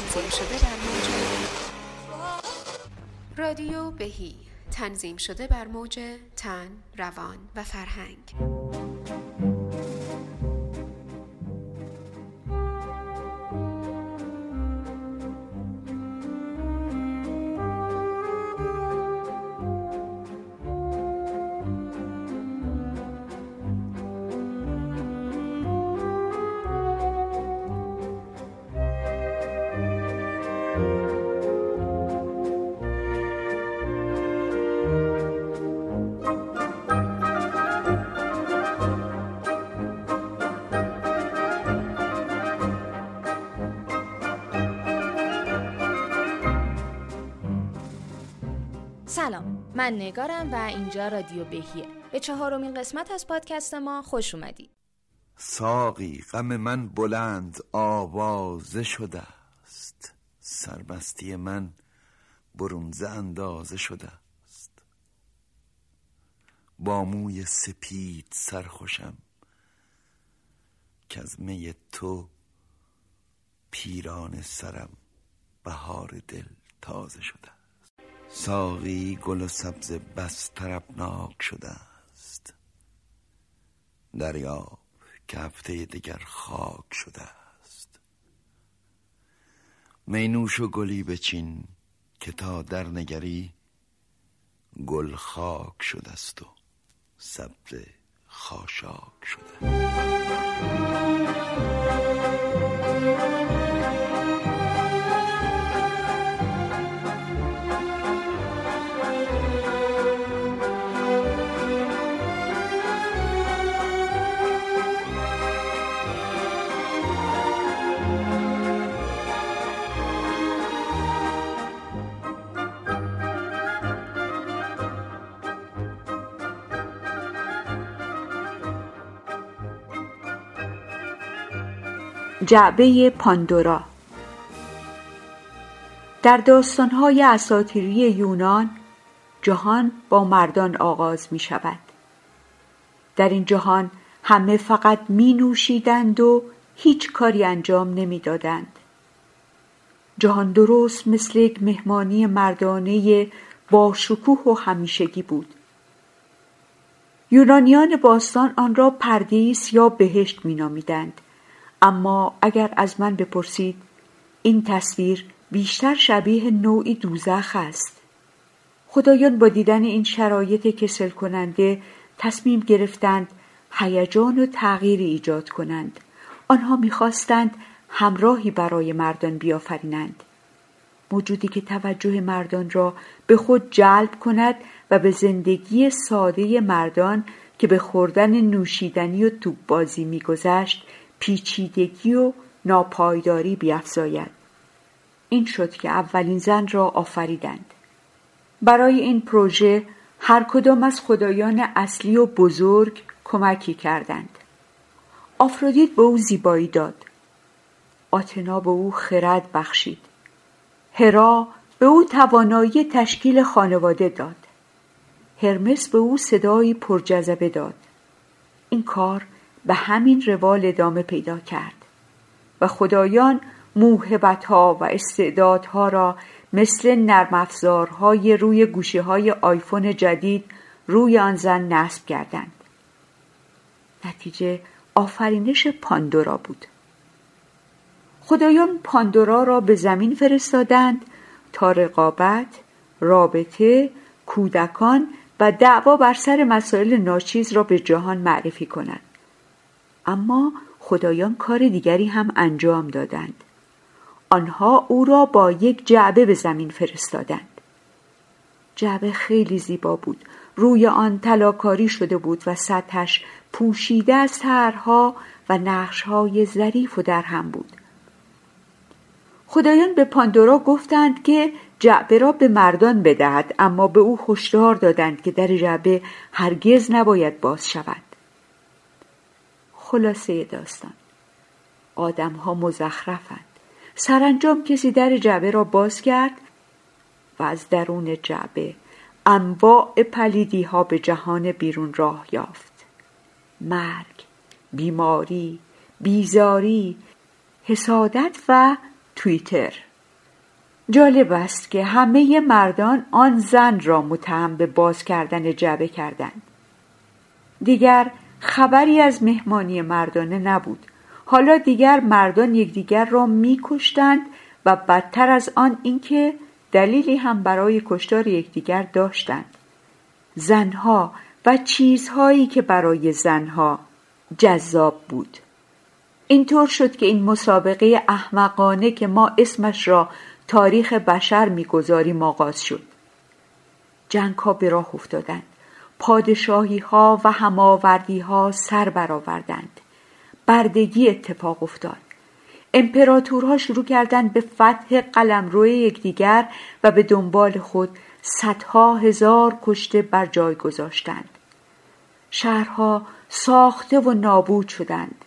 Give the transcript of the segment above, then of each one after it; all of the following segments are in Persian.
تنظیم شده بر موج. رادیو بهی. تنظیم شده بر موج تن، روان و فرهنگ. من نگارم و اینجا رادیو بهیه. به چهارمین قسمت از پادکست ما خوش اومدید ساقی غم من بلند آوازه شده است. سربستی من برونزه اندازه شده است. با موی سپید سرخوشم که از می تو پیران سرم بهار دل تازه شده ساقی گل و سبز بس طربناک شده است. دریا که هفته دیگر خاک شده است. مینوش و گلی بچین که تا در نگری گل خاک شده است و سبز خاشاک شده. جعبه پاندورا در داستانهای اساطیری یونان جهان با مردان آغاز می شود در این جهان همه فقط می نوشیدند و هیچ کاری انجام نمی دادند. جهان درست مثل یک مهمانی مردانه با شکوه و همیشگی بود یونانیان باستان آن را پردیس یا بهشت می نامیدند. اما اگر از من بپرسید این تصویر بیشتر شبیه نوعی دوزخ است. خدایان با دیدن این شرایط کسل کننده تصمیم گرفتند هیجان و تغییری ایجاد کنند. آنها می‌خواستند همراهی برای مردان بیافرینند. موجودی که توجه مردان را به خود جلب کند و به زندگی ساده مردان که به خوردن نوشیدنی و توپ بازی میگذشت پیچیدگی و ناپایداری بیافزاید. این شد که اولین زن را آفریدند. برای این پروژه هر کدام از خدایان اصلی و بزرگ کمکی کردند. آفرودیت به او زیبایی داد. آتنا به او خرد بخشید. هرا به او توانایی تشکیل خانواده داد. هرمس به او صدایی پرجذبه داد. این کار به همین روال ادامه پیدا کرد و خدایان موهبتها و استعدادها را مثل نرم افزارهای روی گوشه های آیفون جدید روی آن زن نصب کردند. نتیجه آفرینش پاندورا بود. خدایان پاندورا را به زمین فرستادند تا رقابت، رابطه، کودکان و دعوا بر سر مسائل ناچیز را به جهان معرفی کند. اما خدایان کار دیگری هم انجام دادند. آنها او را با یک جعبه به زمین فرستادند. جعبه خیلی زیبا بود. روی آن تلاکاری شده بود و سطحش پوشیده از ترها و نقشهای ظریف و درهم بود. خدایان به پاندورا گفتند که جعبه را به مردان بدهد اما به او هشدار دادند که در جعبه هرگز نباید باز شود. خلاصه داستان. آدم ها مزخرفند. سرانجام کسی در جعبه را باز کرد و از درون جعبه انواع پلیدی ها به جهان بیرون راه یافت. مرگ بیماری بیزاری حسادت و توییتر. جالب است که همه مردان آن زن را متهم به باز کردن جعبه کردند. دیگر خبری از مهمانی مردانه نبود. حالا دیگر مردان یکدیگر را میکشتند و بدتر از آن اینکه دلیلی هم برای کشتار یکدیگر داشتند. زنها و چیزهایی که برای زنها جذاب بود. اینطور شد که این مسابقه احمقانه که ما اسمش را تاریخ بشر می‌گذاریم آغاز شد. جنگ ها به راه افتادند. پادشاهی ها و هماوردی ها سر برآوردند. بردگی اتفاق افتاد. امپراتورها شروع کردند به فتح قلمرو یکدیگر و به دنبال خود صدها هزار کشته بر جای گذاشتند. شهرها ساخته و نابود شدند.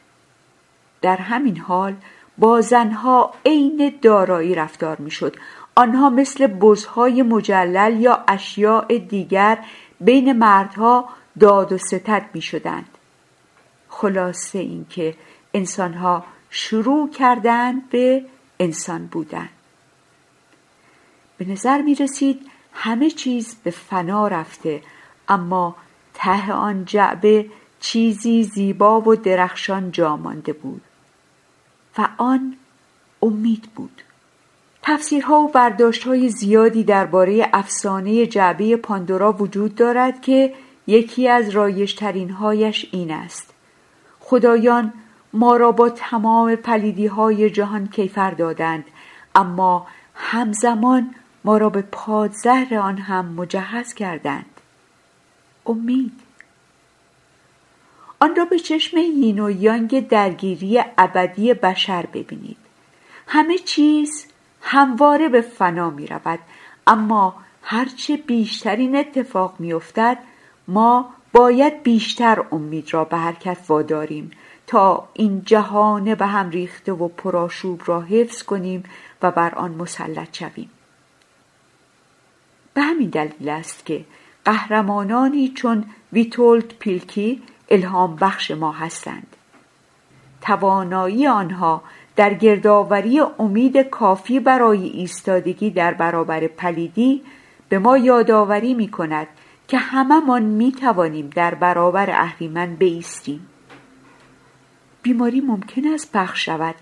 در همین حال با زنها عین دارایی رفتار می‌شد. آنها مثل بزهای مجلل یا اشیاء دیگر بین مردها داد و ستد می شدند خلاصه اینکه انسانها شروع کردند به انسان بودن. به نظر می رسید همه چیز به فنا رفته اما ته آن جعبه چیزی زیبا و درخشان جا مانده بود. و آن امید بود. تفسیرها و برداشتهای زیادی درباره افسانه جعبه پاندورا وجود دارد که یکی از رایشترینهایش این است. خدایان ما را با تمام پلیدی های جهان کیفر دادند اما همزمان ما را به پادزهر آن هم مجهز کردند. امید. آن را به چشم یین و یانگ درگیری ابدی بشر ببینید. همه چیز همواره به فنا می رود اما هرچه بیشتر این اتفاق می افتد ما باید بیشتر امید را به حرکت واداریم تا این جهان به هم ریخته و پرآشوب را حفظ کنیم و بر آن مسلط شویم. به همین دلیل است که قهرمانانی چون ویتولد پیلکی الهام بخش ما هستند. توانایی آنها در گردآوری امید کافی برای ایستادگی در برابر پلیدی به ما یادآوری می کند که هممان می توانیم در برابر اهریمن بیستیم. بیماری ممکن است پخش شود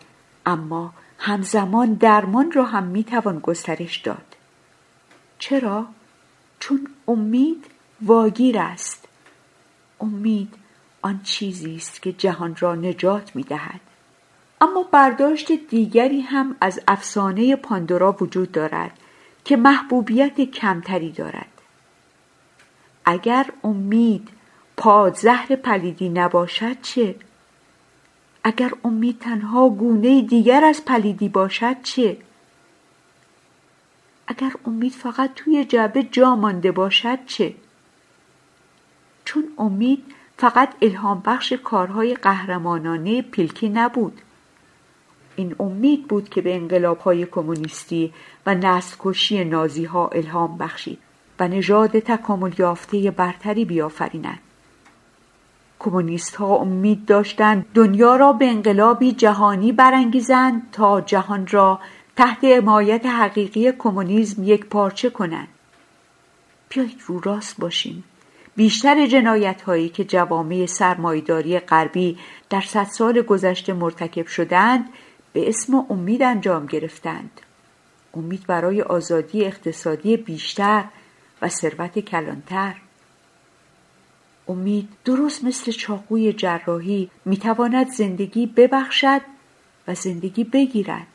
اما همزمان درمان را هم می توان گسترش داد. چرا؟ چون امید واگیر است. امید آن چیزی است که جهان را نجات می دهد اما برداشت دیگری هم از افسانه پاندورا وجود دارد که محبوبیت کمتری دارد اگر امید پادزهر پلیدی نباشد چه؟ اگر امید تنها گونه دیگر از پلیدی باشد چه؟ اگر امید فقط توی جعبه جا مانده باشد چه؟ چون امید فقط الهام بخش کارهای قهرمانانه پیلکی نبود این امید بود که به انقلاب های کمونیستی و نسل کشی نازی ها الهام بخشید و نژاد تکامل یافته برتری بیافریند کمونیست ها امید داشتند دنیا را به انقلابی جهانی برانگیزند تا جهان را تحت حمایت حقیقی کمونیسم یک پارچه کنند. بیایید رو راست باشیم. بیشتر جنایت هایی که جوامع سرمایداری غربی در صد سال گذشته مرتکب شدند به اسم امید انجام گرفتند. امید برای آزادی اقتصادی بیشتر و ثروت کلانتر. امید درست مثل چاقوی جراحی می‌تواند زندگی ببخشد و زندگی بگیرد.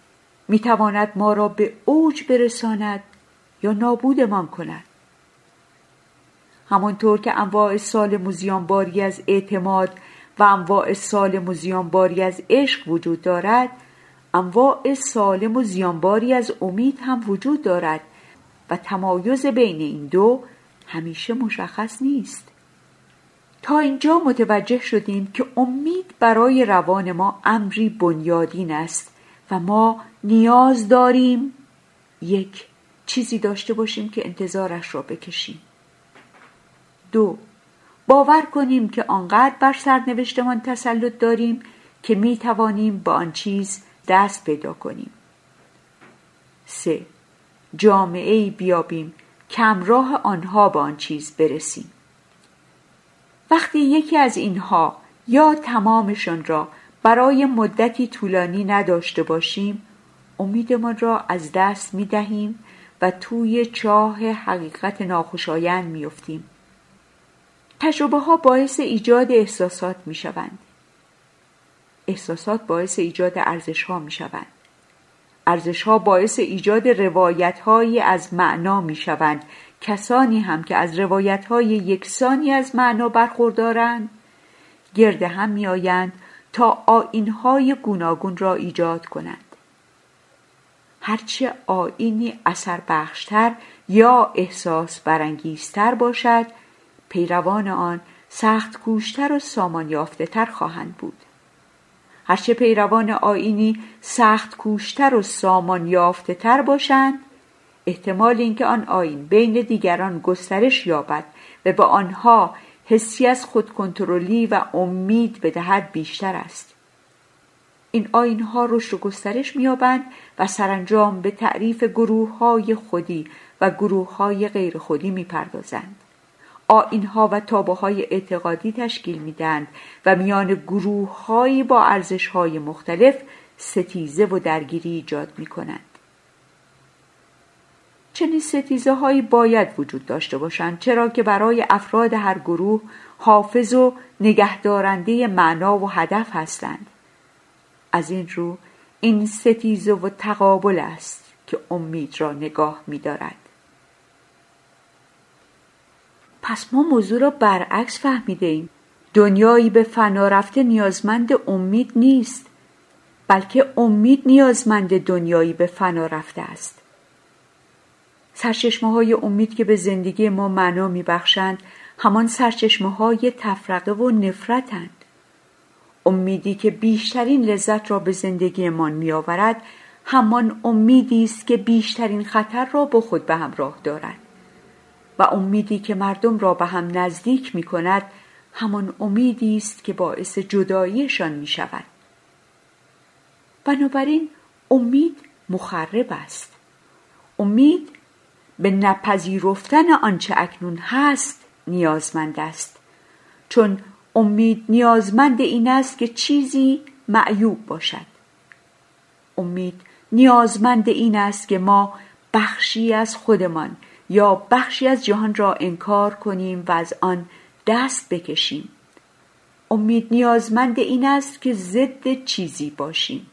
می‌تواند ما را به اوج برساند یا نابودمان کند. همانطور که انواع سال باری از اعتماد و انواع سال باری از عشق وجود دارد انواع سالم و زیانباری از امید هم وجود دارد و تمایز بین این دو همیشه مشخص نیست. تا اینجا متوجه شدیم که امید برای روان ما امری بنیادین است و ما نیاز داریم یک چیزی داشته باشیم که انتظارش را بکشیم. دو باور کنیم که آنقدر بر سرنوشتمان تسلط داریم که می توانیم با آن چیز دست پیدا کنیم سه جامعه بیابیم کمراه آنها به آن چیز برسیم وقتی یکی از اینها یا تمامشان را برای مدتی طولانی نداشته باشیم امیدمان را از دست می دهیم و توی چاه حقیقت ناخوشایند می افتیم. تجربه ها باعث ایجاد احساسات می شوند. احساسات باعث ایجاد ارزش ها می شوند. ارزش ها باعث ایجاد روایت هایی از معنا می شوند. کسانی هم که از روایت های یکسانی از معنا برخوردارند گرد هم می آیند تا آین های گوناگون را ایجاد کنند. هرچه آینی اثر بخشتر یا احساس برانگیزتر باشد پیروان آن سخت کوشتر و سامان یافته تر خواهند بود هرچه پیروان آینی سخت کوشتر و سامان یافته تر باشند احتمال اینکه آن آین بین دیگران گسترش یابد و به آنها حسی از خودکنترلی و امید بدهد بیشتر است. این آین ها رشد و گسترش میابند و سرانجام به تعریف گروه های خودی و گروه های غیر خودی می‌پردازند. آین ها و تابه های اعتقادی تشکیل میدند و میان گروه هایی با ارزش های مختلف ستیزه و درگیری ایجاد می کنند. چنین ستیزه هایی باید وجود داشته باشند چرا که برای افراد هر گروه حافظ و نگهدارنده معنا و هدف هستند از این رو این ستیزه و تقابل است که امید را نگاه می دارد. پس ما موضوع را برعکس فهمیده ایم. دنیایی به فنا رفته نیازمند امید نیست بلکه امید نیازمند دنیایی به فنا رفته است. سرچشمه های امید که به زندگی ما معنا می بخشند همان سرچشمه های تفرقه و نفرتند. امیدی که بیشترین لذت را به زندگیمان می آورد همان امیدی است که بیشترین خطر را با خود به همراه دارد و امیدی که مردم را به هم نزدیک می کند همان امیدی است که باعث جداییشان می شود بنابراین امید مخرب است. امید به نپذیرفتن آنچه اکنون هست نیازمند است. چون امید نیازمند این است که چیزی معیوب باشد. امید نیازمند این است که ما بخشی از خودمان یا بخشی از جهان را انکار کنیم و از آن دست بکشیم. امید نیازمند این است که ضد چیزی باشیم.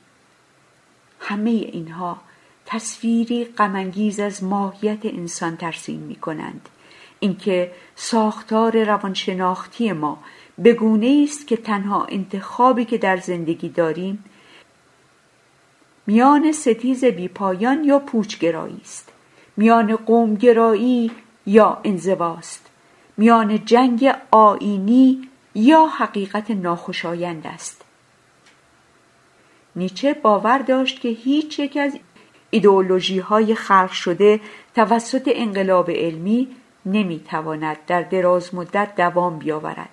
همه اینها تصویری غمانگیز از ماهیت انسان ترسیم می کنند اینکه ساختار روانشناختی ما به گونه است که تنها انتخابی که در زندگی داریم میان ستیز بیپایان یا پوچگرایی است. میان قومگرایی یا انزواست. میان جنگ آینی یا حقیقت ناخوشایند است. نیچه باور داشت که هیچ یک از ایدئولوژی های خلق شده توسط انقلاب علمی نمی‌تواند در دراز مدت دوام بیاورد.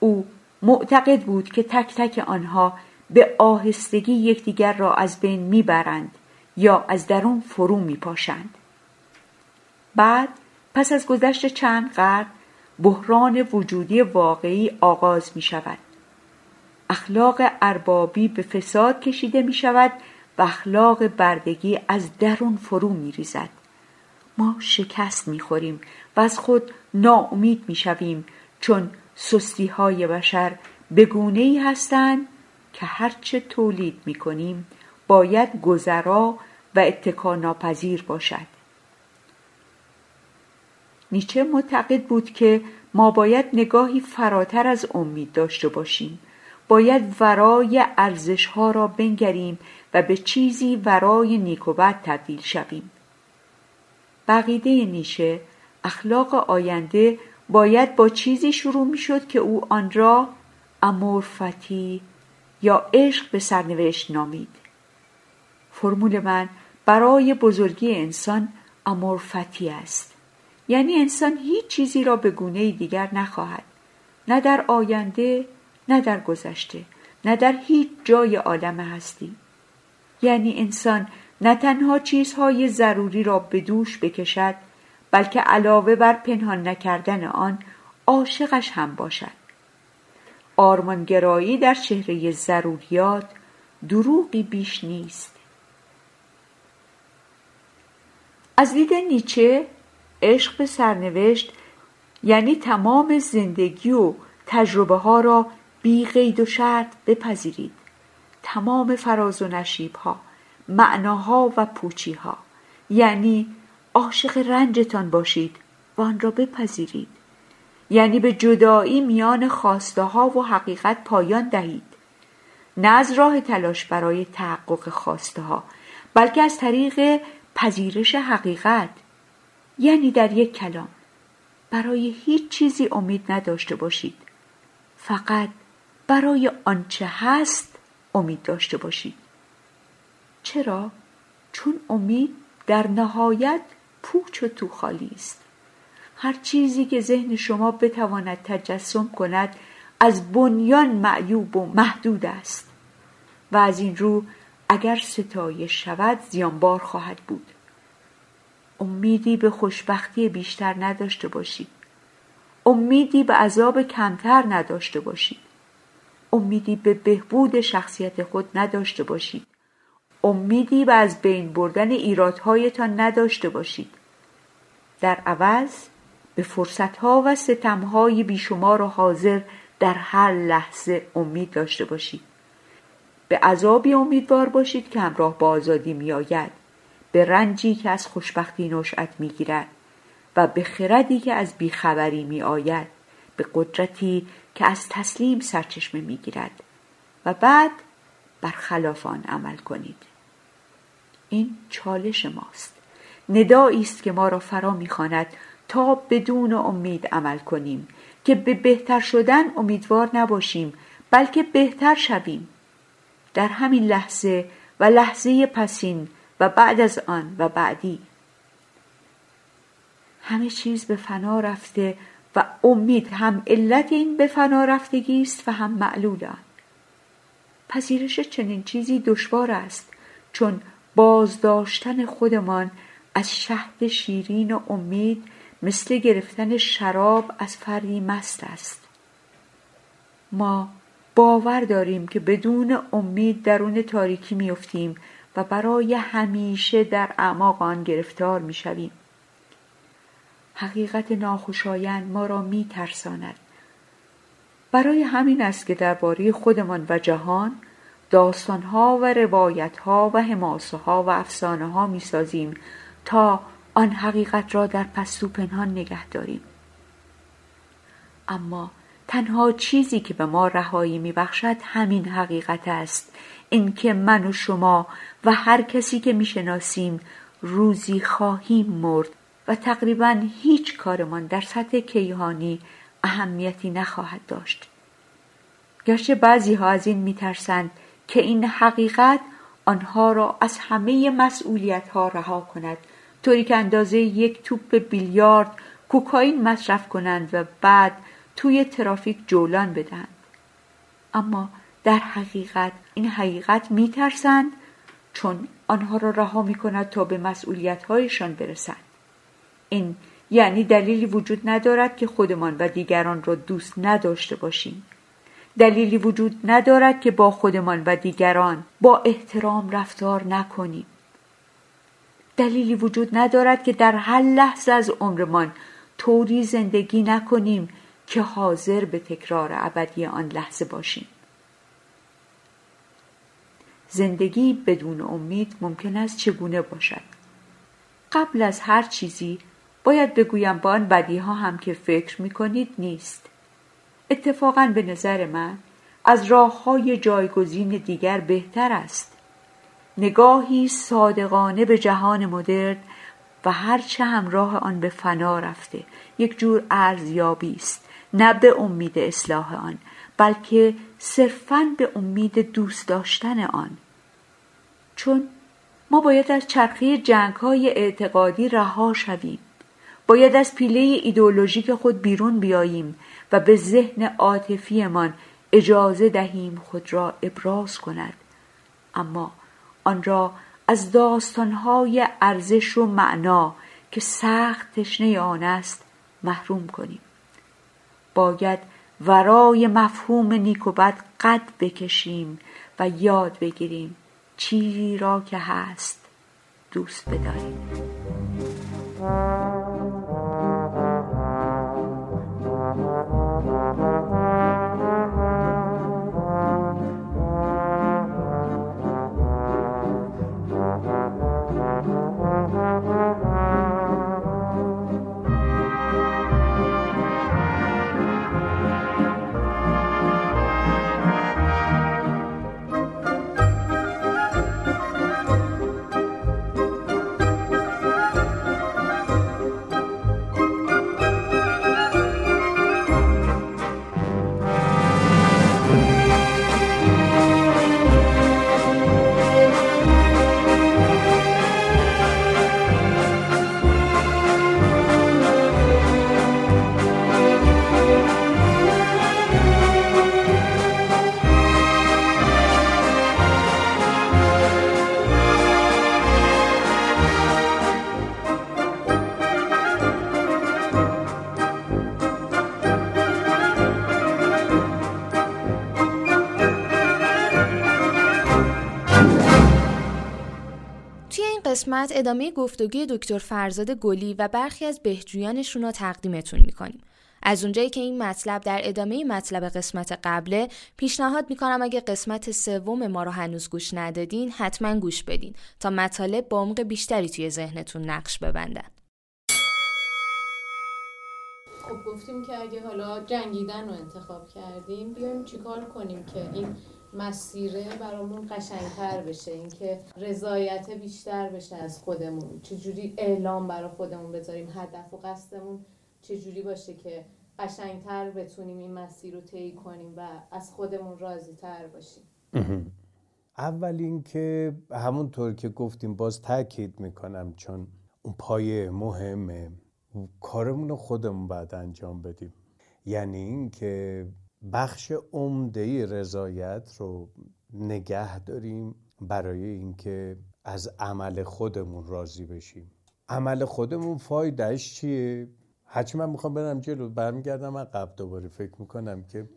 او معتقد بود که تک تک آنها به آهستگی یکدیگر را از بین می‌برند. یا از درون فرو میپاشند بعد پس از گذشت چند قرن بحران وجودی واقعی آغاز می شود. اخلاق اربابی به فساد کشیده می شود و اخلاق بردگی از درون فرو می ریزد. ما شکست می خوریم و از خود ناامید می شویم چون سستی های بشر بگونه ای هستند که هرچه تولید می کنیم باید گذرا و اتکا ناپذیر باشد. نیچه معتقد بود که ما باید نگاهی فراتر از امید داشته باشیم. باید ورای ارزش ها را بنگریم و به چیزی ورای نیکوبت تبدیل شویم. بقیده نیشه اخلاق آینده باید با چیزی شروع می شد که او آن را امورفتی یا عشق به سرنوشت نامید. فرمول من برای بزرگی انسان امورفتی است. یعنی انسان هیچ چیزی را به گونه دیگر نخواهد. نه در آینده نه در گذشته نه در هیچ جای عالم هستی. یعنی انسان نه تنها چیزهای ضروری را به دوش بکشد بلکه علاوه بر پنهان نکردن آن عاشقش هم باشد. آرمانگرایی در چهره ضروریات دروغی بیش نیست. از دید نیچه عشق به سرنوشت یعنی تمام زندگی و تجربه ها را بی قید و شرط بپذیرید. تمام فراز و نشیب ها معناها و پوچی ها یعنی عاشق رنجتان باشید و آن را بپذیرید. یعنی به جدایی میان خواسته ها و حقیقت پایان دهید. نه از راه تلاش برای تحقق خواسته ها بلکه از طریق پذیرش حقیقت یعنی در یک کلام. برای هیچ چیزی امید نداشته باشید. فقط برای آنچه هست امید داشته باشید. چرا؟ چون امید در نهایت پوچ و تو خالی است. هر چیزی که ذهن شما بتواند تجسم کند از بنیان معیوب و محدود است. و از این رو اگر ستایش شود زیانبار خواهد بود. امیدی به خوشبختی بیشتر نداشته باشید. امیدی به عذاب کمتر نداشته باشید. امیدی به بهبود شخصیت خود نداشته باشید. امیدی به از بین بردن ایرادهایتان نداشته باشید. در عوض به فرصتها و ستمهای بیشمار و حاضر در هر لحظه امید داشته باشید. به عذابی امیدوار باشید که همراه با آزادی میآید. به رنجی که از خوشبختی نشأت می‌گیرد و به خردی که از بیخبری می آید به قدرتی که از تسلیم سرچشمه می گیرد و بعد برخلاف آن عمل کنید. این چالش ماست. ندایی است که ما را فرا می‌خواند تا بدون امید عمل کنیم. که به بهتر شدن امیدوار نباشیم بلکه بهتر شویم. در همین لحظه و لحظه پسین و بعد از آن و بعدی. همه چیز به فنا رفته و امید هم علت این به فنا رفتگی است و هم معلول آن پذیرش چنین چیزی دشوار است چون بازداشتن خودمان از شهد شیرین و امید مثل گرفتن شراب از فردی مست است. ما باور داریم که بدون امید درون تاریکی میافتیم و برای همیشه در اعماق آن گرفتار می‌شویم حقیقت ناخوشایند ما را می ترساند. برای همین است که درباره خودمان و جهان داستانها و روایتها و حماسه ها و افسانه ها می سازیم تا آن حقیقت را در پستو پنهان نگه داریم. اما تنها چیزی که به ما رهایی می بخشد همین حقیقت است. اینکه من و شما و هر کسی که می‌شناسیم روزی خواهیم مرد و تقریبا هیچ کارمان در سطح کیهانی اهمیتی نخواهد داشت. گرچه بعضی ها از این میترسند که این حقیقت آنها را از همه مسئولیت ها رها کند. طوری که اندازه یک توپ بیلیارد کوکائین مصرف کنند و بعد توی ترافیک جولان بدهند اما در حقیقت این حقیقت میترسند چون آنها را رها می کند تا به مسئولیت هایشان برسند. این یعنی دلیلی وجود ندارد که خودمان و دیگران را دوست نداشته باشیم. دلیلی وجود ندارد که با خودمان و دیگران با احترام رفتار نکنیم. دلیلی وجود ندارد که در هر لحظه از عمرمان طوری زندگی نکنیم که حاضر به تکرار ابدی آن لحظه باشیم. زندگی بدون امید ممکن است چگونه باشد؟ قبل از هر چیزی باید بگویم با آن بدی ها هم که فکر می کنید نیست. اتفاقا به نظر من از راه های جایگزین دیگر بهتر است. نگاهی صادقانه به جهان مدرن و هرچه همراه آن به فنا رفته یک جور ارزیابی است. نه به امید اصلاح آن بلکه صرفا به امید دوست داشتن آن. چون ما باید از چرخه جنگ های اعتقادی رها شویم باید از پیله ایدولوژیک خود بیرون بیاییم و به ذهن عاطفیمان اجازه دهیم خود را ابراز کند. اما آن را از داستانهای ارزش و معنا که سخت تشنه آن است محروم کنیم. باید ورای مفهوم نیک و بد قد بکشیم و یاد بگیریم چیزی را که هست دوست بداریم. قسمت ادامه گفتگوی دکتر فرزاد گلی و برخی از بهجویانشون رو تقدیمتون می‌کنیم. از اونجایی که این مطلب در ادامه مطلب قسمت قبله پیشنهاد می‌کنم اگه قسمت سوم ما رو هنوز گوش ندادین حتما گوش بدین تا مطالب با عمق بیشتری توی ذهنتون نقش ببندن خب گفتیم که اگه حالا جنگیدن رو انتخاب کردیم بیایم چیکار کنیم که این مسیره برامون قشنگتر بشه. اینکه رضایت بیشتر بشه از خودمون. چجوری اعلام برای خودمون بذاریم هدف و قصدمون چجوری باشه که قشنگتر بتونیم این مسیر رو طی کنیم و از خودمون راضی تر باشیم اول اینکه همونطور که گفتیم باز تاکید می‌کنم چون اون پایه مهمه. کارمون رو خودمون باید انجام بدیم. یعنی اینکه بخش عمده رضایت رو نگه داریم برای اینکه از عمل خودمون راضی بشیم. عمل خودمون فایدهش چیه؟ من می‌خوام برم جلو برمیگردم قبل دوباره فکر می‌کنم که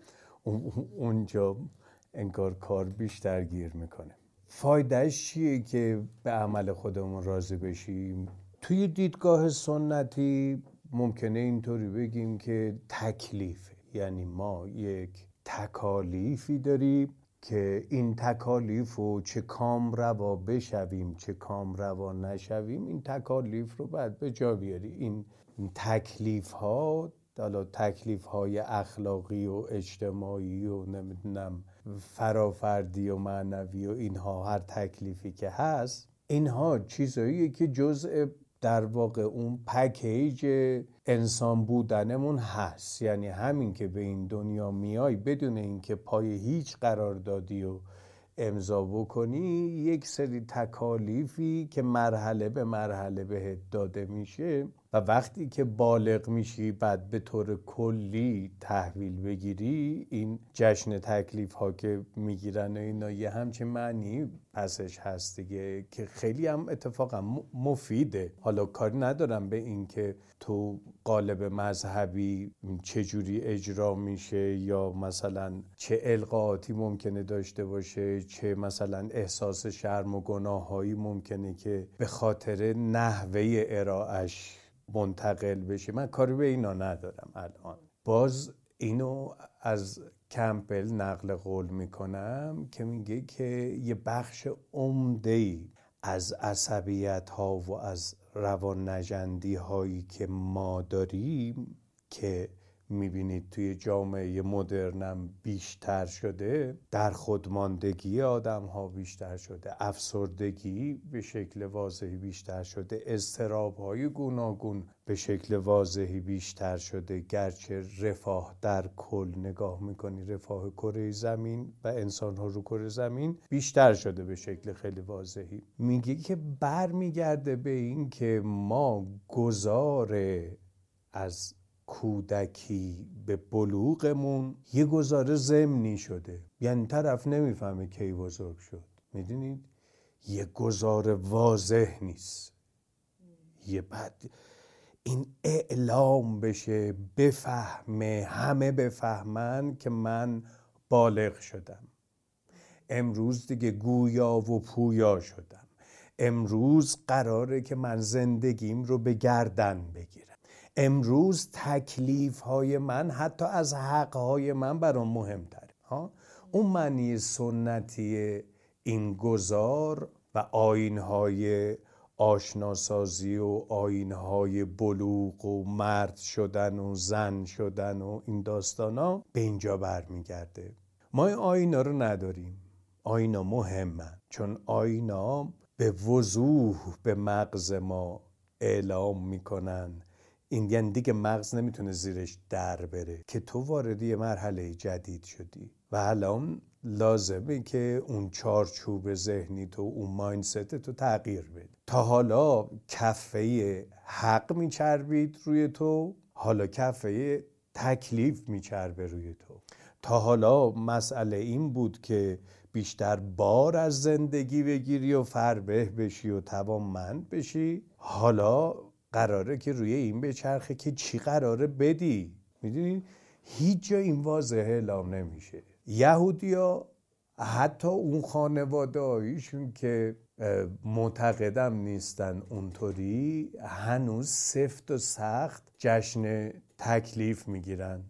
اونجا انگار کار بیشتر گیر می‌کنه. فایدهش چیه که به عمل خودمون راضی بشیم؟ توی دیدگاه سنتی ممکنه اینطوری بگیم که تکلیفه یعنی ما یک تکالیفی داریم که این تکالیف رو چه کام روا بشویم چه کام روا نشویم این تکالیف رو باید به جا بیاری. این تکلیف ها حالا تکلیف های اخلاقی و اجتماعی و نمی‌دونم فرافردی و معنوی و اینها هر تکلیفی که هست اینها چیزهایی که جزء در واقع اون پکیج انسان بودنمون هست. یعنی همین که به این دنیا میای بدون اینکه پای هیچ قرار دادی و امضا بکنی یک سری تکالیفی که مرحله به مرحله بهت داده میشه و وقتی که بالغ میشی بعد به طور کلی تحویل بگیری این جشن تکلیف ها که می‌گیرن اینا یه همچین معنی پسش هست دیگه که خیلی هم اتفاقا مفیده. حالا کاری ندارم به این که تو قالب مذهبی چجوری اجرا میشه یا مثلا چه القاعاتی ممکنه داشته باشه چه مثلا احساس شرم و گناههایی ممکنه که به خاطر نحوه ارائش منتقل بشه من کاری به اینا ندارم الان. باز اینو از کمپل نقل قول می‌کنم که میگه که یه بخش عمده از عصبیت ها و از روان نجندی هایی که ما داریم که می‌بینید توی جامعه مدرنم بیشتر شده در خودماندگی آدم ها بیشتر شده افسردگی به شکل واضحی بیشتر شده استراب های گوناگون به شکل واضحی بیشتر شده. گرچه رفاه در کل نگاه می‌کنی رفاه کره زمین و انسان ها رو کره زمین بیشتر شده به شکل خیلی واضحی. میگه که برمیگرده به این که ما گذار از کودکی به بلوغمون یه گزاره زمینی شده. یعنی طرف نمی‌فهمه کی بزرگ شد. می‌دونید؟ یه گذار واضح نیست. یه بعد این اعلام بشه بفهمه همه بفهمن که من بالغ شدم. امروز دیگه گویا و پویا شدم. امروز قراره که من زندگیم رو به گردن بگیرم. امروز تکلیف های من حتی از حق های من برام مهمتره ها؟ اون معنی سنتی این گذار و آین های آشناسازی و آین های بلوغ و مرد شدن و زن شدن و این داستان ها به اینجا برمیگرده. ما این آینا رو نداریم. آینا مهمن. چون آینا به وضوح به مغز ما اعلام می‌کنن این یعنی دیگه مغز نمی‌تونه زیرش در بره که تو وارد مرحله جدید شدی. و الان لازمه که اون چارچوب ذهنی تو اون ماینست تو تغییر بده تا حالا کفه حق میچربید روی تو حالا کفه تکلیف میچربه روی تو. تا حالا مسئله این بود که بیشتر بار از زندگی بگیری و فربه بشی و توانمند بشی. حالا قراره که روی این بچرخه که چی قراره بدی. می‌دونی؟ هیچ جا این واضح اعلام نمیشه. یهودیا حتی اون خانواده که معتقدم نیستن اونطوری هنوز سفت و سخت جشن تکلیف می‌گیرن.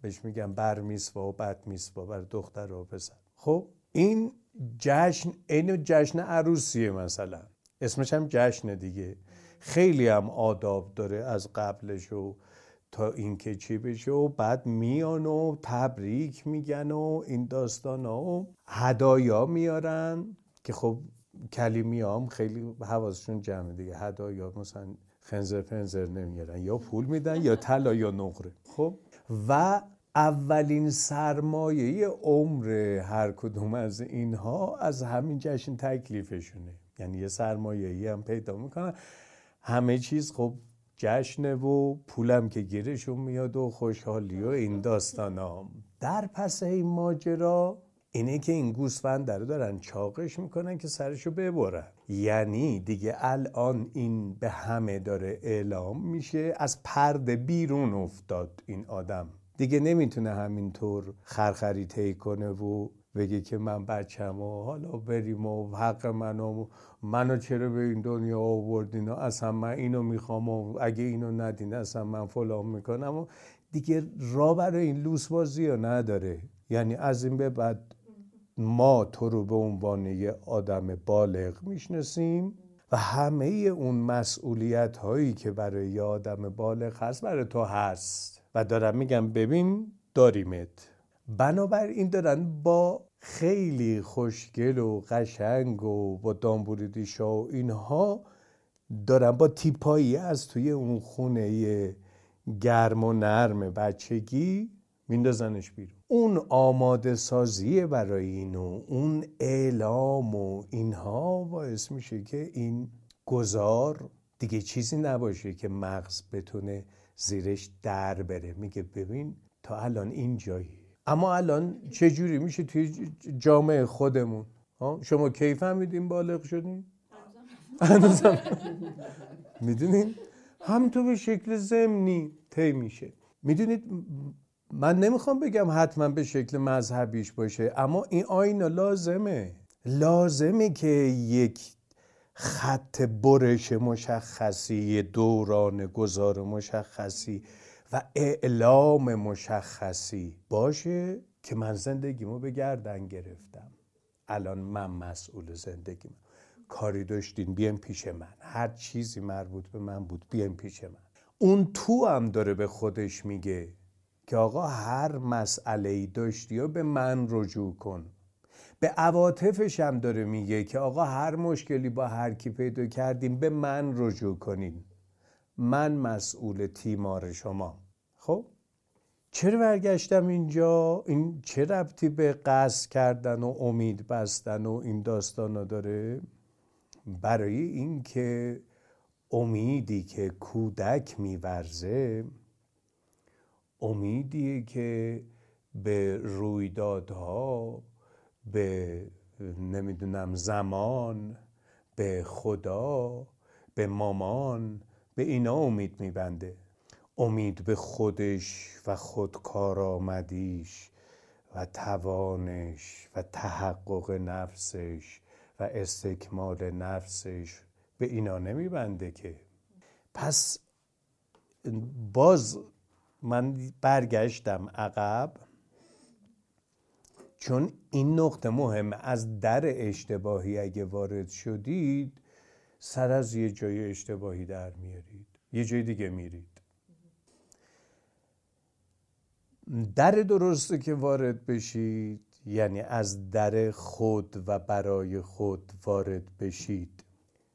بهش میگن بر میسوا و بد میسوا بر دختر و پسر. خب این جشن این جشن عروسیه مثلا. اسمش هم جشن دیگه. خیلی هم آداب داره از قبلش و تا اینکه چی بشه و بعد میان و تبریک میگن و این داستان و هدایا میارن که خب کلیمی هم خیلی حواسشون جمعه دیگه. هدایا مثلا خنزر پنزر نمیارن. یا پول میدن یا طلا یا نقره. خب؟ و اولین سرمایه عمر هر کدوم از اینها از همین جشن تکلیفشونه. یعنی یه سرمایه ای هم پیدا می‌کنن. همه چیز خب جشنه و پولم که گیرشون میاد و خوشحالی و این داستان ها در پس این ماجرا اینه که این گوسفند داره دارن چاقش می‌کنن که سرشو ببرن. یعنی دیگه الان این به همه داره اعلام میشه از پرده بیرون افتاد این آدم. دیگه نمی‌تونه همینطور خرخری طی کنه و بگه که من بچم و حالا بریم و حق منو منو چرا به این دنیا آوردین و اصلا من اینو می‌خوام و اگه اینو ندین اصلا من فلان می‌کنم و دیگه را برای این لوس بازی ها نداره. یعنی از این به بعد ما تو رو به عنوان یه آدم بالغ می‌شناسیم و همه اون مسئولیت هایی که برای یه آدم بالغ هست برای تو هست. و دارم میگم ببین داریمت. بنابراین دارن با خیلی خوشگل و قشنگ و با دامبوریدی و اینها دارن با تیپایی از توی اون خونه گرم و نرم بچگی میندازنش بیرون. اون آماده سازی برای اینو اون اعلام و اینها باعث میشه که این گذار دیگه چیزی نباشه که مغز بتونه زیرش در بره. میگه ببین تا الان این جایی اما الان چه جوری میشه توی جامعه خودمون؟ شما کی فهمیدین بالغ شدین؟ هنوزم. می‌دونین؟ هم تو به شکل زمینی طی میشه. می‌دونید؟ من نمی‌خوام بگم حتما به شکل مذهبیش باشه اما این آینا لازمه. لازمه که یک خط برش مشخصی دوران گذار مشخصی و اعلام مشخصی باشه که من زندگیمو به گردن گرفتم. الان من مسئول زندگیم. کاری داشتین بیاین پیش من. هر چیزی مربوط به من بود بیاین پیش من. اون تو هم داره به خودش میگه که آقا هر مسئله ای داشتی و به من رجوع کن. به عواطفش هم داره میگه که آقا هر مشکلی با هر کی پیدا کردیم به من رجوع کنین. من مسئول تیمار شما. خب؟ چرا برگشتم اینجا؟ این چه ربطی به قصد کردن و امید بستن و این داستان داره؟ برای اینکه امیدی که کودک میورزه امیدیه که به رویدادها به نمی‌دونم زمان به خدا به مامان به اینا امید میبنده. امید به خودش و خودکار آمدیش و توانش و تحقق نفسش و استکمال نفسش به اینا نمیبنده که. پس باز من برگشتم عقب. چون این نقطه مهم از در اشتباهی اگه وارد شدید سر از یه جای اشتباهی در میارید. یه جای دیگه میرید. در درسته که وارد بشید یعنی از در خود و برای خود وارد بشید.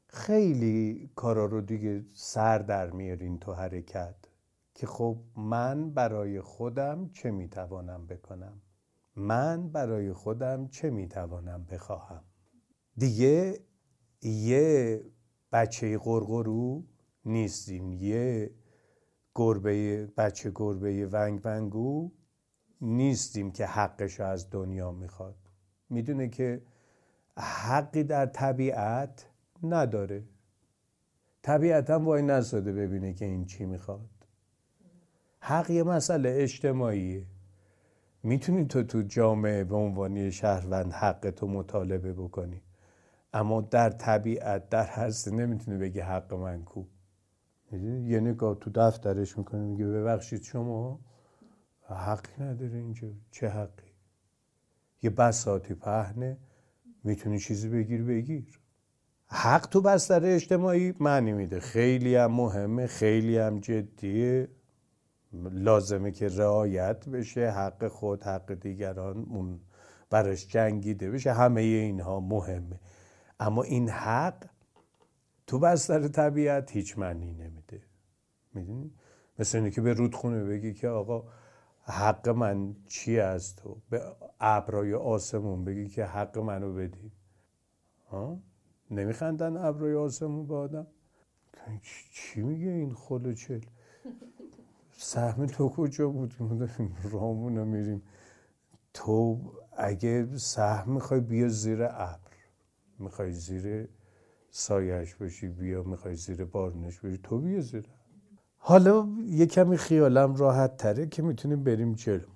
خیلی کارا رو دیگه سر در میارین تو حرکت که خب من برای خودم چه می‌توانم بکنم؟ من برای خودم چه می‌توانم بخواهم؟ دیگه یه بچه قرقرو نیستیم. یه گربه بچه گربه ونگ ونگو نیستیم که حقش از دنیا می‌خواد. می‌دونه که حقی در طبیعت نداره. طبیعت هم وای نساده ببینه که این چی می‌خواد. حق یه مسئله اجتماعیه. می‌تونی تو تو جامعه به عنوانی شهروند حق تو مطالبه بکنی. اما در طبیعت در هستی نمی‌تونی بگی حق من کو. یه نگاه تو دفترش می‌کنه میگه ببخشید شما؟ حقی نداره اینجا. چه حقی؟ یه بساتی پهنه. می‌تونی چیزی بگیر بگیر. حق تو بستر اجتماعی معنی میده. خیلی هم مهمه خیلی هم جدیه. لازمه که رعایت بشه حق خود حق دیگران اون براش جنگیده بشه. همه اینها مهمه. اما این حق تو بستر طبیعت هیچ معنی نمیده. می‌دونی؟ مثل اینه که به رودخونه بگی که آقا حق من چی از تو به ابرای آسمون بگی که حق منو بدی ها؟ نمیخندن ابرای آسمون به آدم؟ چی میگه این خلوچل سهم تو کجا بود؟ رامون میریم. تو اگه سهم می‌خوای بیا زیر ابر. می‌خوای زیر سایش باشی بیا می‌خوای زیر بارنش باشی تو بیا زیر. حالا یه کمی خیالم راحت تره که می‌تونیم بریم جلو.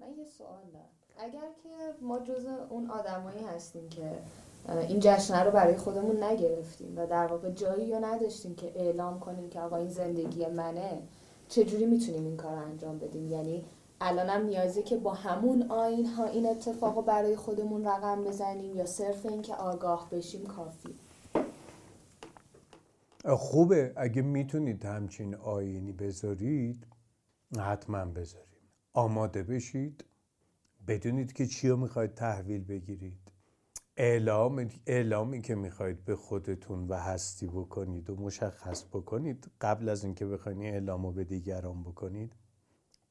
من یه سوال دارم. اگر که ما جز اون آدمایی هستیم که این جشنه رو برای خودمون نگرفتیم و در واقع جایی رو نداشتیم که اعلام کنیم که آقا این زندگی منه چجوری می‌تونیم این کار انجام بدیم؟ یعنی الانم نیازی که با همون آین ها این اتفاق رو برای خودمون رقم بزنیم یا صرف اینکه آگاه بشیم کافی. خوبه. اگه می‌تونید همچین آینی بذارید حتما بذارید آماده بشید. بدونید که چی رو می‌خواید تحویل بگیرید. اعلام اعلامی که می‌خواید به خودتون و هستی بکنید و مشخص بکنید قبل از اینکه بخواید اعلام رو به دیگران بکنید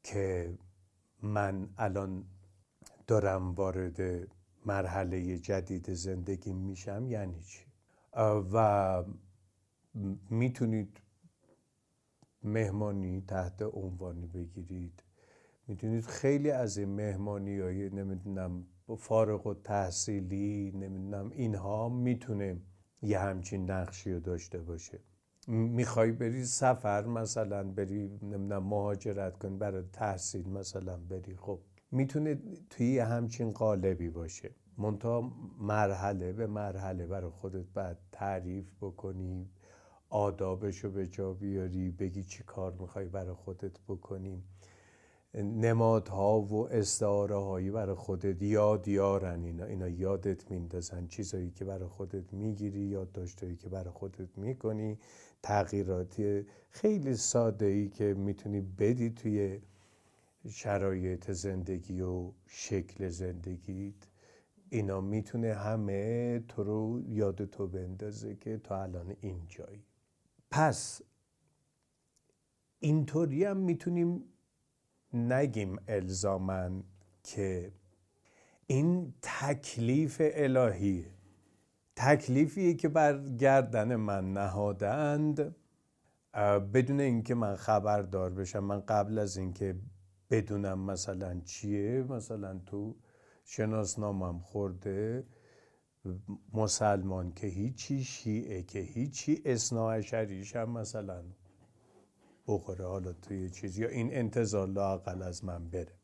که من الان دارم وارد مرحله جدید زندگی میشم یعنی چی؟ و می‌تونید مهمانی تحت عنوانی بگیرید. می‌تونید خیلی از این مهمانی های نمی‌دونم فارغ و تحصیلی نمی‌دونم اینها می‌تونه یه همچین نقشی رو داشته باشه. می‌خوای بری سفر مثلا بری نمی‌دونم مهاجرت کنی برای تحصیل مثلا بری. خب می‌تونه توی همچین قالبی باشه. منتها مرحله به مرحله برای خودت بعد تعریف بکنی آدابش رو به جا بیاری بگی چی کار می‌خوای برای خودت بکنی. نمادها و استعاره هایی برای خودت یاد یارن. اینا اینا یادت میندازن چیزایی که برای خودت می‌گیری یاد داشتهایی که برای خودت می‌کنی. تغییراتی خیلی ساده ای که می‌تونی بدی توی شرایط زندگی و شکل زندگیت. اینا می‌تونه همه تو رو یاد تو بندازه که تو الان اینجایی پس اینطوری هم می‌تونیم نگیم الزامن که این تکلیف الهی تکلیفیه که بر گردن من نهادند. بدون اینکه من خبردار بشم من قبل از اینکه بدونم مثلا چیه مثلا تو شناسنامم خورده مسلمان که هیچی شیعه که هیچی اصناعشریش هم مثلا بخوره حالا توی چیز یا این انتظار لاقل از من بره.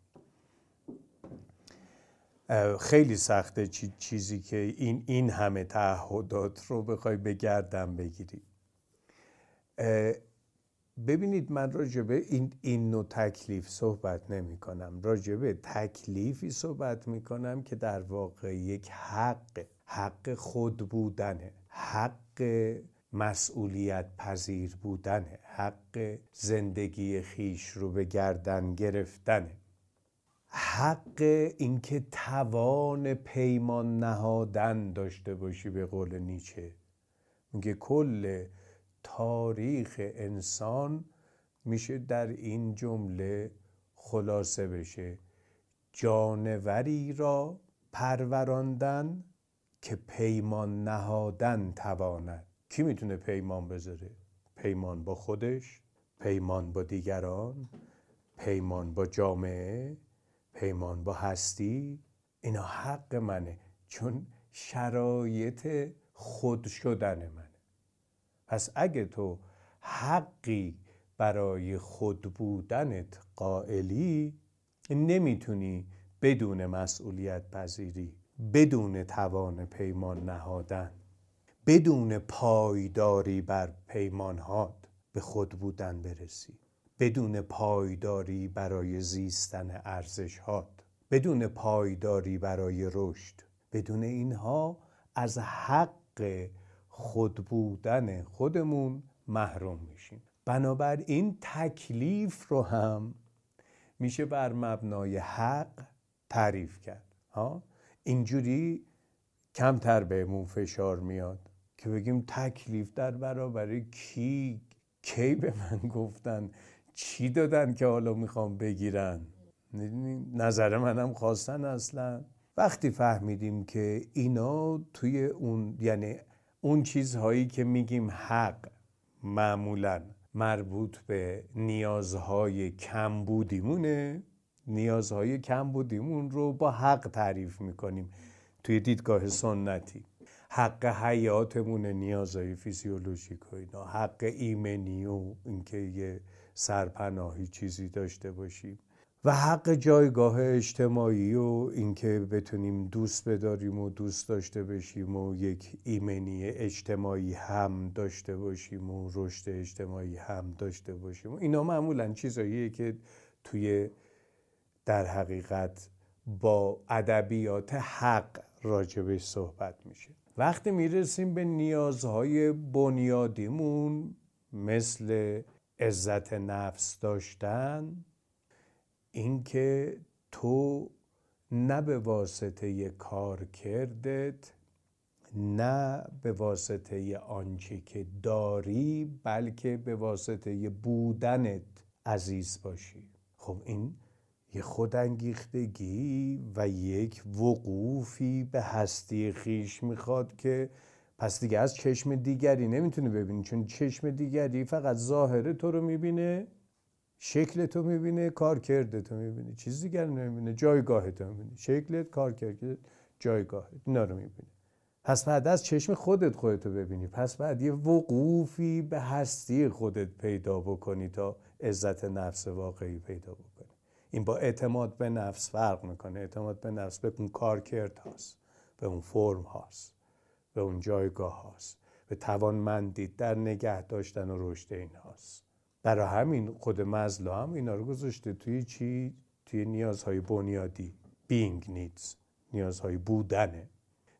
خیلی سخته چیزی که این این همه تعهدات رو بخوای به گردن بگیری. ببینید من راجبه این, این نوع تکلیف صحبت نمی کنم. راجبه تکلیفی صحبت می کنم که در واقع یک حق حق خود بودنه. حق مسئولیت پذیر بودنه. حق زندگی خیش رو به گردن گرفتنه. حق اینکه توان پیمان نهادن داشته باشی به قول نیچه. میگه کل تاریخ انسان میشه در این جمله خلاصه بشه. جانوری را پروراندن که پیمان نهادن تواند. کی می‌تونه پیمان بذاره؟ پیمان با خودش پیمان با دیگران پیمان با جامعه. پیمان با هستی اینا حق منه. چون شرایط خود شدن منه. پس اگه تو حقی برای خود بودنت قائلی نمی‌تونی بدون مسئولیت پذیری بدون توان پیمان نهادن بدون پایداری بر پیمانهات به خود بودن برسی. بدون پایداری برای زیستن ارزشهات بدون پایداری برای رشد بدون اینها از حق خود بودن خودمون محروم میشیم. بنابراین تکلیف رو هم میشه بر مبنای حق تعریف کرد. ها؟ اینجوری کمتر بهمون فشار میاد که بگیم تکلیف در برابر کی کی به من گفتن چی دادن که حالا می‌خوام بگیرن؟ نظر منم خواستن اصلا. وقتی فهمیدیم که اینا توی اون یعنی اون چیزهایی که میگیم حق معمولا مربوط به نیازهای کمبودیمونه نیازهای کمبودیمون رو با حق تعریف می‌کنیم توی دیدگاه سنتی. حق حیاتمون نیازهای فیزیولوژیک و اینا حق ایمنی و اینکه یه سرپناهی چیزی داشته باشیم. و حق جایگاه اجتماعی و اینکه بتونیم دوست بداریم و دوست داشته باشیم و یک ایمنی اجتماعی هم داشته باشیم و رشد اجتماعی هم داشته باشیم. اینا معمولا چیزاییه که توی در حقیقت با ادبیات حق راجبش صحبت میشه. وقتی می‌رسیم به نیازهای بنیادیمون مثل عزت نفس داشتن اینکه تو نه به واسطه کار کردت نه به واسطه آنچه که داری بلکه به واسطه بودنت عزیز باشی. خب این یه خودانگیختگی و یک وقوفی به هستی خیش می‌خواد که پس دیگه از چشم دیگری نمی‌تونه ببینی چون چشم دیگری فقط ظاهره تو رو می‌بینه شکل تو می‌بینه کار کرده تو می‌بینه. چیز دیگر نمی‌بینه جایگاه تو می‌بینه شکلت کار کرده جایگاه اینا رو می‌بینه پس بعد از چشم خودت خودتو ببینی. پس بعد یه وقوفی به هستی خودت پیدا بکنی تا عزت نفس واقعی پیدا بکنی. این با اعتماد به نفس فرق می‌کنه. اعتماد به نفس به اون کار کرد هاست به اون فرم هاست. به اون جایگاه هاست. به توانمندی در نگه داشتن و رشد این هاست. برای همین خود مزلو هم اینا رو گذاشته. توی چی؟ توی نیازهای بنیادی. Being needs. نیازهای بودنه.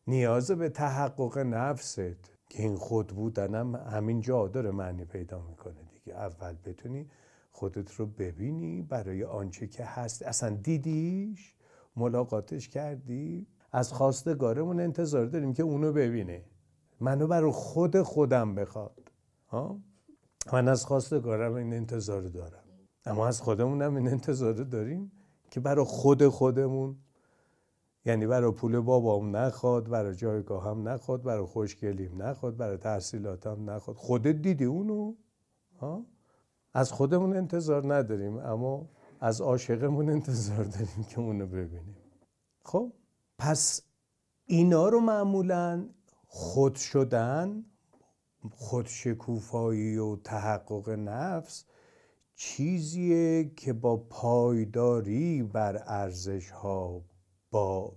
نیاز به تحقق نفست. که این خود بودنم همین جا داره معنی پیدا می‌کنه دیگه. اول بتونی خودت رو ببینی برای آنچه که هست. اصلا دیدیش ملاقاتش کردی از خواستگارمون انتظار داریم که اونو ببینه. منو برای خود خودم بخواد. ها؟ من از خواستگارم این انتظار دارم. اما از خودمونم این انتظار داریم که برای خود خودمون یعنی برای پول بابام نخواد برای جایگاه هم نخواد برای خوشگلیم نخواد برای تحصیلاتم نخواد. خودت دیدی اونو؟ ها؟ از خودمون انتظار نداریم اما از عاشقمون انتظار داریم که اونو ببینیم. خب؟ پس اینا رو معمولا خود شدن خودشکوفایی و تحقق نفس چیزیه که با پایداری بر ارزش ها با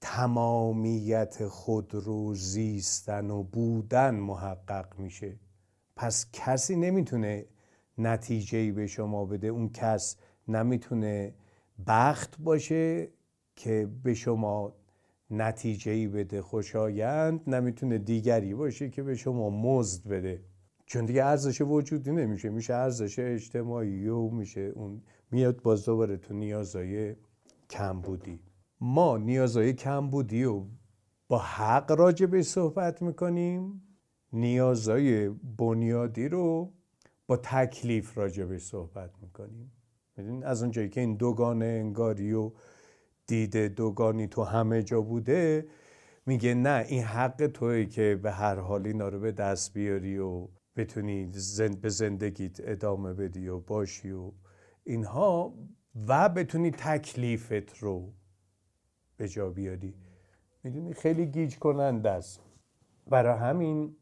تمامیت خود رو زیستن و بودن محقق میشه. پس کسی نمی‌تونه نتیجه به شما بده. اون کس نمی‌تونه بخت باشه. که به شما نتیجه ای بده خوشایند نمی‌تونه دیگری باشه که به شما مزد بده. چون دیگه ارزش وجودی نمیشه میشه ارزش اجتماعی و میشه اون میاد باز دوباره تو نیازای کم بودی ما نیازای کم بودی و با حق راجع به صحبت می‌کنیم نیازای بنیادی رو با تکلیف راجع به صحبت می‌کنیم. از اونجایی که این دوگان انگاری و دیده دوگانی تو همه جا بوده میگه نه این حق توی که به هر حال اینا رو به دست بیاری و بتونی زند به زندگیت ادامه بدی و باشی و اینها و بتونی تکلیفت رو به جا بیاری. می‌دونی؟ خیلی گیج کننده است. برای همین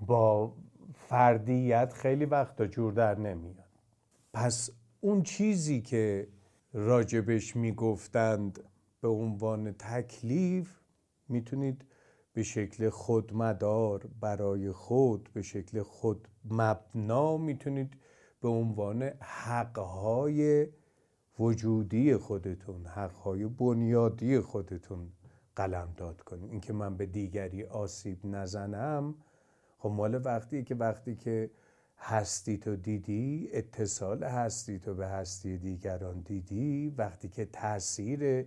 با فردیت خیلی وقتا جور در نمیاد. پس اون چیزی که راجبش می‌گفتند به عنوان تکلیف می‌تونید به شکل خودمدار برای خود به شکل خود مبنا می‌تونید به عنوان حقهای وجودی خودتون حقهای بنیادی خودتون قلم داد کنید. اینکه من به دیگری آسیب نزنم خب مال وقتی که وقتی که هستی تو دیدی اتصال هستی تو به هستی دیگران دیدی. وقتی که تاثیر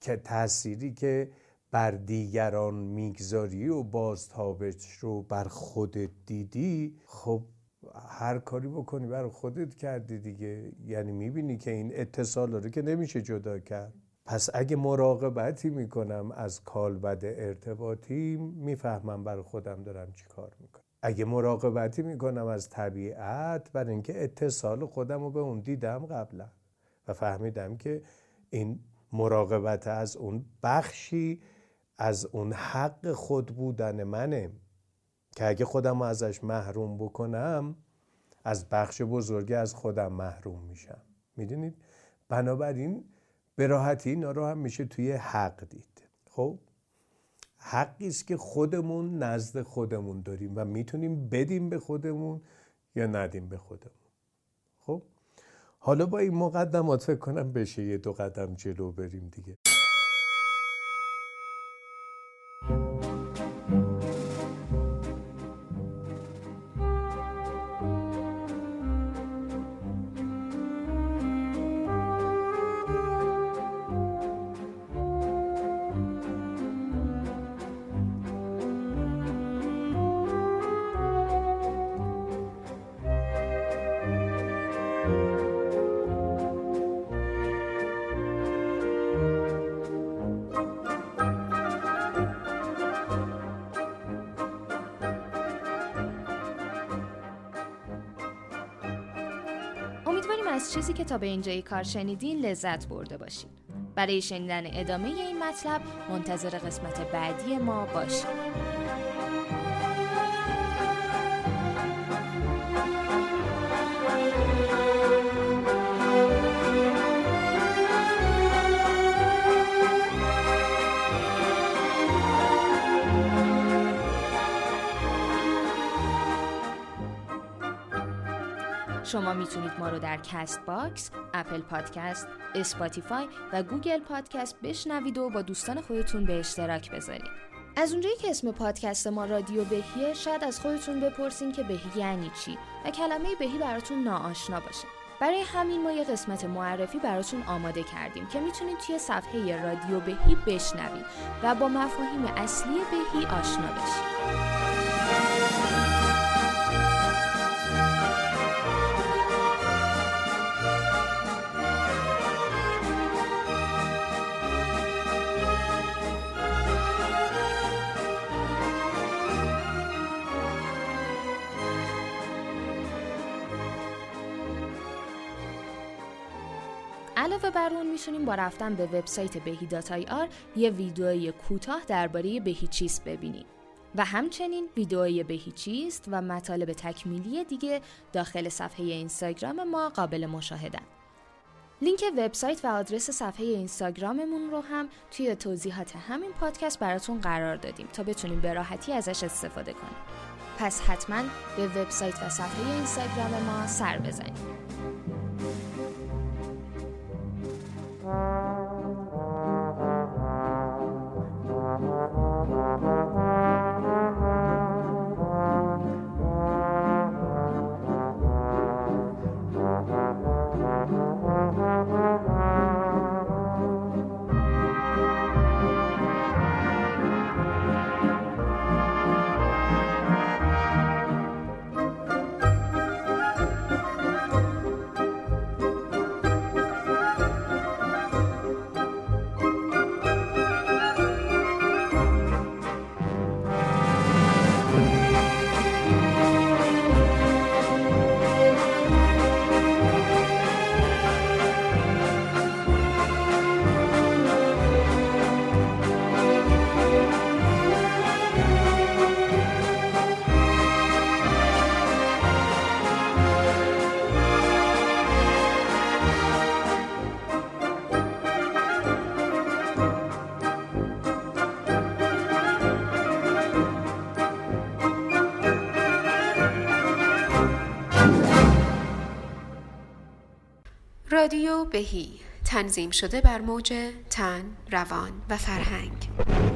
که تأثیری که بر دیگران می‌گذاری و بازتابش رو بر خودت دیدی خب هر کاری بکنی بر خودت کردی دیگه. یعنی می‌بینی که این اتصال رو که نمیشه جدا کرد. پس اگه مراقبتی می‌کنم از کالبد ارتباطی می‌فهمم بر خودم دارم چی کار می‌کنم. اگه مراقبتی می‌کنم از طبیعت بر اینکه اتصال خودم رو به اون دیدم قبلا. و فهمیدم که این مراقبت از اون بخشی از اون حق خود بودن منه. که اگه خودم رو ازش محروم بکنم از بخش بزرگی از خودم محروم میشم. می‌دونید؟ بنابراین به راحتی اینا رو هم میشه توی حق دید. خب؟ حقی است که خودمون نزد خودمون داریم و می‌تونیم بدیم به خودمون یا ندیم به خودمون. خب؟ حالا با این مقدمات فکر کنم بشه یه دو قدم جلو بریم دیگه. اینجای کار شنیدین لذت برده باشید. برای شنیدن ادامه این مطلب منتظر قسمت بعدی ما باشید. شما می‌تونید ما رو در کست باکس، اپل پادکست، اسپاتیفای و گوگل پادکست بشنوید و با دوستان خودتون به اشتراک بذارید. از اونجایی که اسم پادکست ما رادیو بهیه شاید از خودتون بپرسین که بهی یعنی چی و کلمه بهی براتون ناآشنا باشه. برای همین ما یه قسمت معرفی براتون آماده کردیم که می‌تونید توی صفحه رادیو بهی بشنوید و با مفاهیم اصلی بهی آشنا بشید. اون می‌تونیم با رفتن به وبسایت بهی آر یه ویدئوی کوتاه درباره بهیچیست ببینیم و همچنین ویدئوی بهیچیست و مطالب تکمیلی دیگه داخل صفحه اینستاگرام ما قابل مشاهدن. لینک وبسایت و آدرس صفحه اینستاگراممون رو هم توی توضیحات همین پادکست براتون قرار دادیم تا بتونیم به راحتی ازش استفاده کنیم. پس حتما به وبسایت و صفحه اینستاگرام ما سر بزنید. رادیو بهی. تنظیم شده بر موج تن، روان و فرهنگ.